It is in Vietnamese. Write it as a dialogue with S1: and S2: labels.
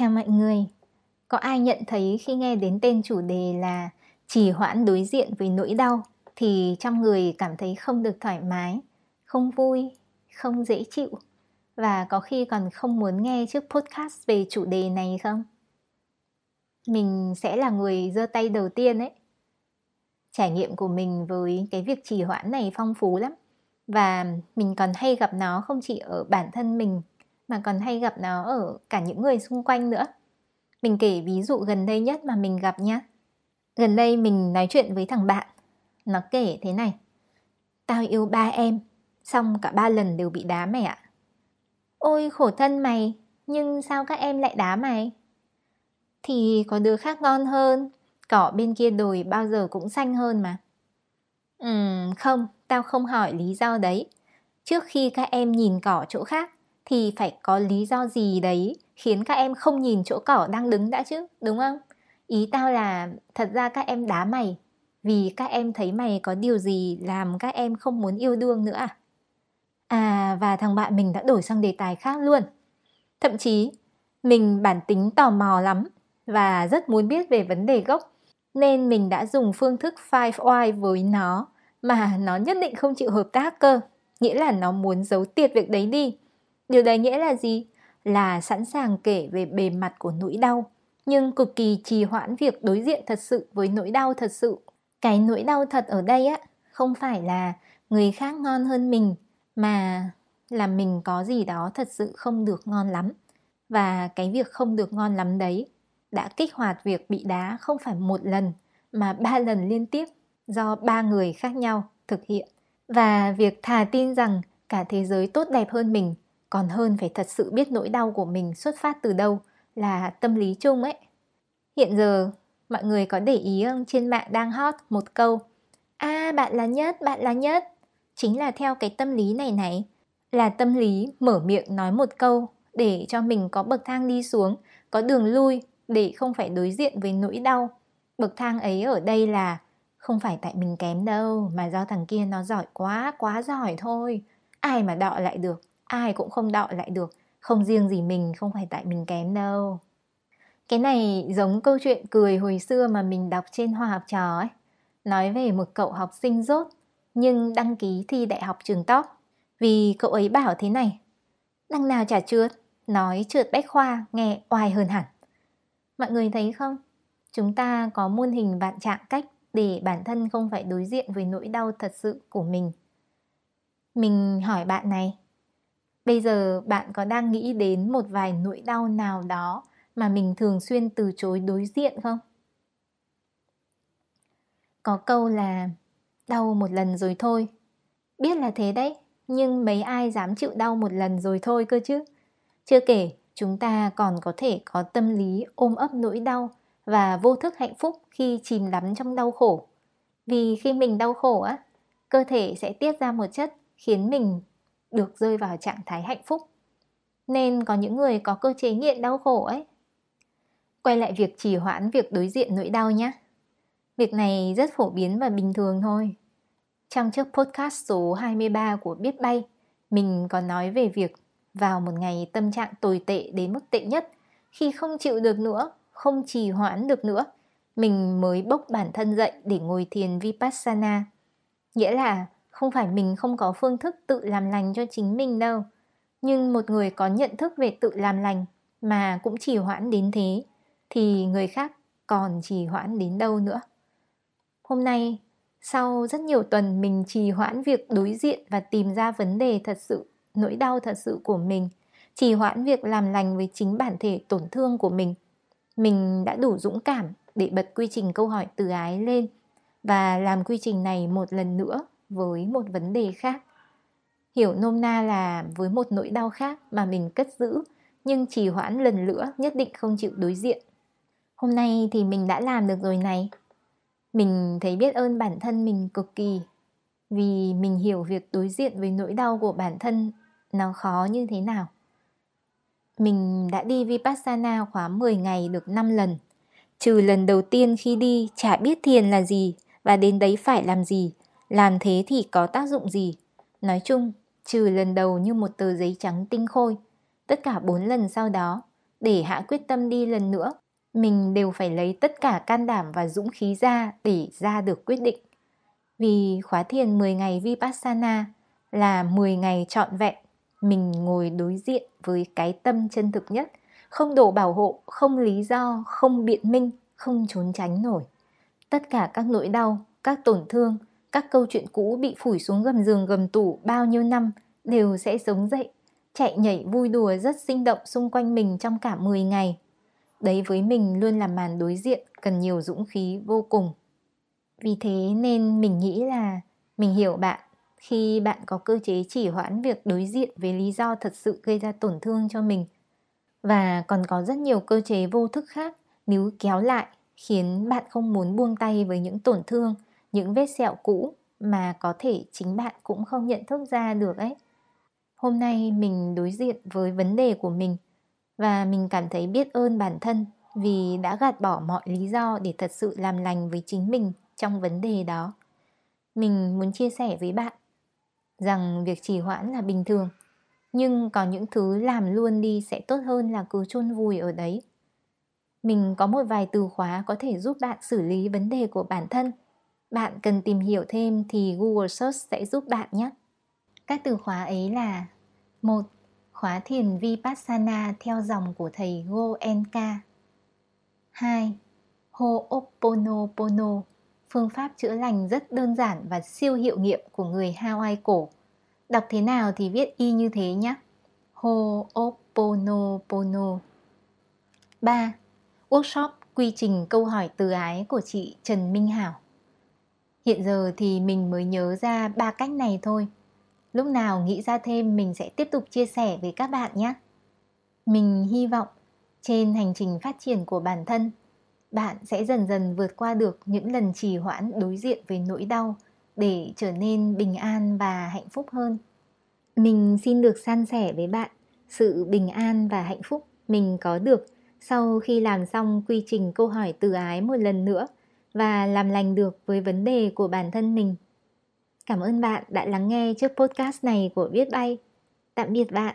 S1: Chào mọi người. Có ai nhận thấy khi nghe đến tên chủ đề là trì hoãn đối diện với nỗi đau thì trong người cảm thấy không được thoải mái, không vui, không dễ chịu và có khi còn không muốn nghe chiếc podcast về chủ đề này không? Mình sẽ là người giơ tay đầu tiên ấy. Trải nghiệm của mình với cái việc trì hoãn này phong phú lắm và mình còn hay gặp nó không chỉ ở bản thân mình mà còn hay gặp nó ở cả những người xung quanh nữa. Mình kể ví dụ gần đây nhất mà mình gặp nhé. Gần đây mình nói chuyện với thằng bạn. Nó kể thế này. Tao yêu ba em, xong cả ba lần đều bị đá mày ạ. Ôi khổ thân mày, nhưng sao các em lại đá mày? Thì có đứa khác ngon hơn, cỏ bên kia đồi bao giờ cũng xanh hơn mà. Ừm, không, tao không hỏi lý do đấy. Trước khi các em nhìn cỏ chỗ khác thì phải có lý do gì đấy khiến các em không nhìn chỗ cỏ đang đứng đã chứ, đúng không? Ý tao là thật ra các em đá mày vì các em thấy mày có điều gì làm các em không muốn yêu đương nữa à? À và thằng bạn mình đã đổi sang đề tài khác luôn. Thậm chí mình bản tính tò mò lắm và rất muốn biết về vấn đề gốc nên mình đã dùng phương thức 5 why với nó mà nó nhất định không chịu hợp tác cơ. Nghĩa là nó muốn giấu tiệt việc đấy đi Điều đấy nghĩa là gì? Là sẵn sàng kể về bề mặt của nỗi đau, nhưng cực kỳ trì hoãn việc đối diện thật sự với nỗi đau thật sự. Cái nỗi đau thật ở đây á, không phải là người khác ngon hơn mình, mà là mình có gì đó thật sự không được ngon lắm. Và cái việc không được ngon lắm đấy đã kích hoạt việc bị đá không phải một lần mà ba lần liên tiếp do ba người khác nhau thực hiện. Và việc thà tin rằng cả thế giới tốt đẹp hơn mình còn hơn phải thật sự biết nỗi đau của mình xuất phát từ đâu là tâm lý chung ấy. Hiện giờ mọi người có để ý không? Trên mạng đang hot một câu a à, bạn là nhất bạn là nhất. Chính là theo cái tâm lý này này là tâm lý mở miệng nói một câu để cho mình có bậc thang đi xuống có đường lui để không phải đối diện với nỗi đau. Bậc thang ấy ở đây là không phải tại mình kém đâu mà do thằng kia nó giỏi quá quá giỏi thôi. Ai mà đọ lại được? Ai cũng không đọ lại được. Không riêng gì mình, không phải tại mình kém đâu. Cái này giống câu chuyện cười hồi xưa mà mình đọc trên hoa học trò ấy. Nói về một cậu học sinh rốt, nhưng đăng ký thi đại học trường top. Vì cậu ấy bảo thế này đăng nào chả trượt, nói trượt bách khoa, nghe oai hơn hẳn. Mọi người thấy không? Chúng ta có muôn hình vạn trạng cách để bản thân không phải đối diện với nỗi đau thật sự của mình. Mình hỏi bạn này bây giờ bạn có đang nghĩ đến một vài nỗi đau nào đó mà mình thường xuyên từ chối đối diện không? Có câu là, đau một lần rồi thôi. Biết là thế đấy, nhưng mấy ai dám chịu đau một lần rồi thôi cơ chứ? Chưa kể, chúng ta còn có thể có tâm lý ôm ấp nỗi đau và vô thức hạnh phúc khi chìm đắm trong đau khổ. Vì khi mình đau khổ á, cơ thể sẽ tiết ra một chất khiến mình được rơi vào trạng thái hạnh phúc. Nên có những người có cơ chế nghiện đau khổ ấy. Quay lại việc trì hoãn việc đối diện nỗi đau nhé. Việc này rất phổ biến và bình thường thôi. Trong chiếc podcast số 23 của Biết Bay, mình có nói về việc vào một ngày tâm trạng tồi tệ đến mức tệ nhất, khi không chịu được nữa, không trì hoãn được nữa, mình mới bốc bản thân dậy để ngồi thiền Vipassana. Nghĩa là không phải mình không có phương thức tự làm lành cho chính mình đâu. Nhưng một người có nhận thức về tự làm lành mà cũng trì hoãn đến thế, thì người khác còn trì hoãn đến đâu nữa? Hôm nay, sau rất nhiều tuần mình trì hoãn việc đối diện và tìm ra vấn đề thật sự, nỗi đau thật sự của mình, trì hoãn việc làm lành với chính bản thể tổn thương của mình mình đã đủ dũng cảm để bật quy trình câu hỏi từ ái lên và làm quy trình này một lần nữa với một vấn đề khác. Hiểu nôm na là với một nỗi đau khác mà mình cất giữ, nhưng trì hoãn lần nữa nhất định không chịu đối diện. Hôm nay thì mình đã làm được rồi này. Mình thấy biết ơn bản thân mình cực kỳ, vì mình hiểu việc đối diện với nỗi đau của bản thân nó khó như thế nào. Mình đã đi Vipassana khóa 10 ngày được 5 lần. Trừ lần đầu tiên khi đi, chả biết thiền là gì và đến đấy phải làm gì làm thế thì có tác dụng gì? Nói chung, trừ lần đầu như một tờ giấy trắng tinh khôi, tất cả bốn lần sau đó, để hạ quyết tâm đi lần nữa, mình đều phải lấy tất cả can đảm và dũng khí ra để ra được quyết định. Vì khóa thiền 10 ngày Vipassana là 10 ngày trọn vẹn mình ngồi đối diện với cái tâm chân thực nhất, không đổ bảo hộ, không lý do, không biện minh, không trốn tránh nổi. Tất cả các nỗi đau, các tổn thương, các câu chuyện cũ bị phủi xuống gầm giường gầm tủ bao nhiêu năm đều sẽ sống dậy, chạy nhảy vui đùa rất sinh động xung quanh mình trong cả 10 ngày. Đấy với mình luôn là màn đối diện cần nhiều dũng khí vô cùng. Vì thế nên mình nghĩ là mình hiểu bạn khi bạn có cơ chế chỉ hoãn việc đối diện với lý do thật sự gây ra tổn thương cho mình. Và còn có rất nhiều cơ chế vô thức khác níu kéo lại khiến bạn không muốn buông tay với những tổn thương, những vết sẹo cũ mà có thể chính bạn cũng không nhận thức ra được ấy. Hôm nay mình đối diện với vấn đề của mình và mình cảm thấy biết ơn bản thân vì đã gạt bỏ mọi lý do để thật sự làm lành với chính mình trong vấn đề đó. Mình muốn chia sẻ với bạn rằng việc trì hoãn là bình thường, nhưng có những thứ làm luôn đi sẽ tốt hơn là cứ chôn vùi ở đấy. Mình có một vài từ khóa có thể giúp bạn xử lý vấn đề của bản thân. Bạn cần tìm hiểu thêm thì Google Search sẽ giúp bạn nhé. Các từ khóa ấy là, một, Khóa thiền Vipassana theo dòng của thầy Goenka 2. Ho'oponopono Phương pháp chữa lành rất đơn giản và siêu hiệu nghiệm của người Hawaii cổ Đọc thế nào thì viết y như thế nhé Ho'oponopono 3. Workshop quy trình câu hỏi từ ái của chị Trần Minh Hảo Hiện giờ thì mình mới nhớ ra ba cách này thôi Lúc nào nghĩ ra thêm mình sẽ tiếp tục chia sẻ với các bạn nhé. Mình hy vọng trên hành trình phát triển của bản thân, bạn sẽ dần dần vượt qua được những lần trì hoãn đối diện với nỗi đau để trở nên bình an và hạnh phúc hơn. Mình xin được san sẻ với bạn sự bình an và hạnh phúc mình có được sau khi làm xong quy trình câu hỏi từ ái một lần nữa và làm lành được với vấn đề của bản thân mình. Cảm ơn bạn đã lắng nghe chiếc podcast này của Viết Bay. Tạm biệt bạn.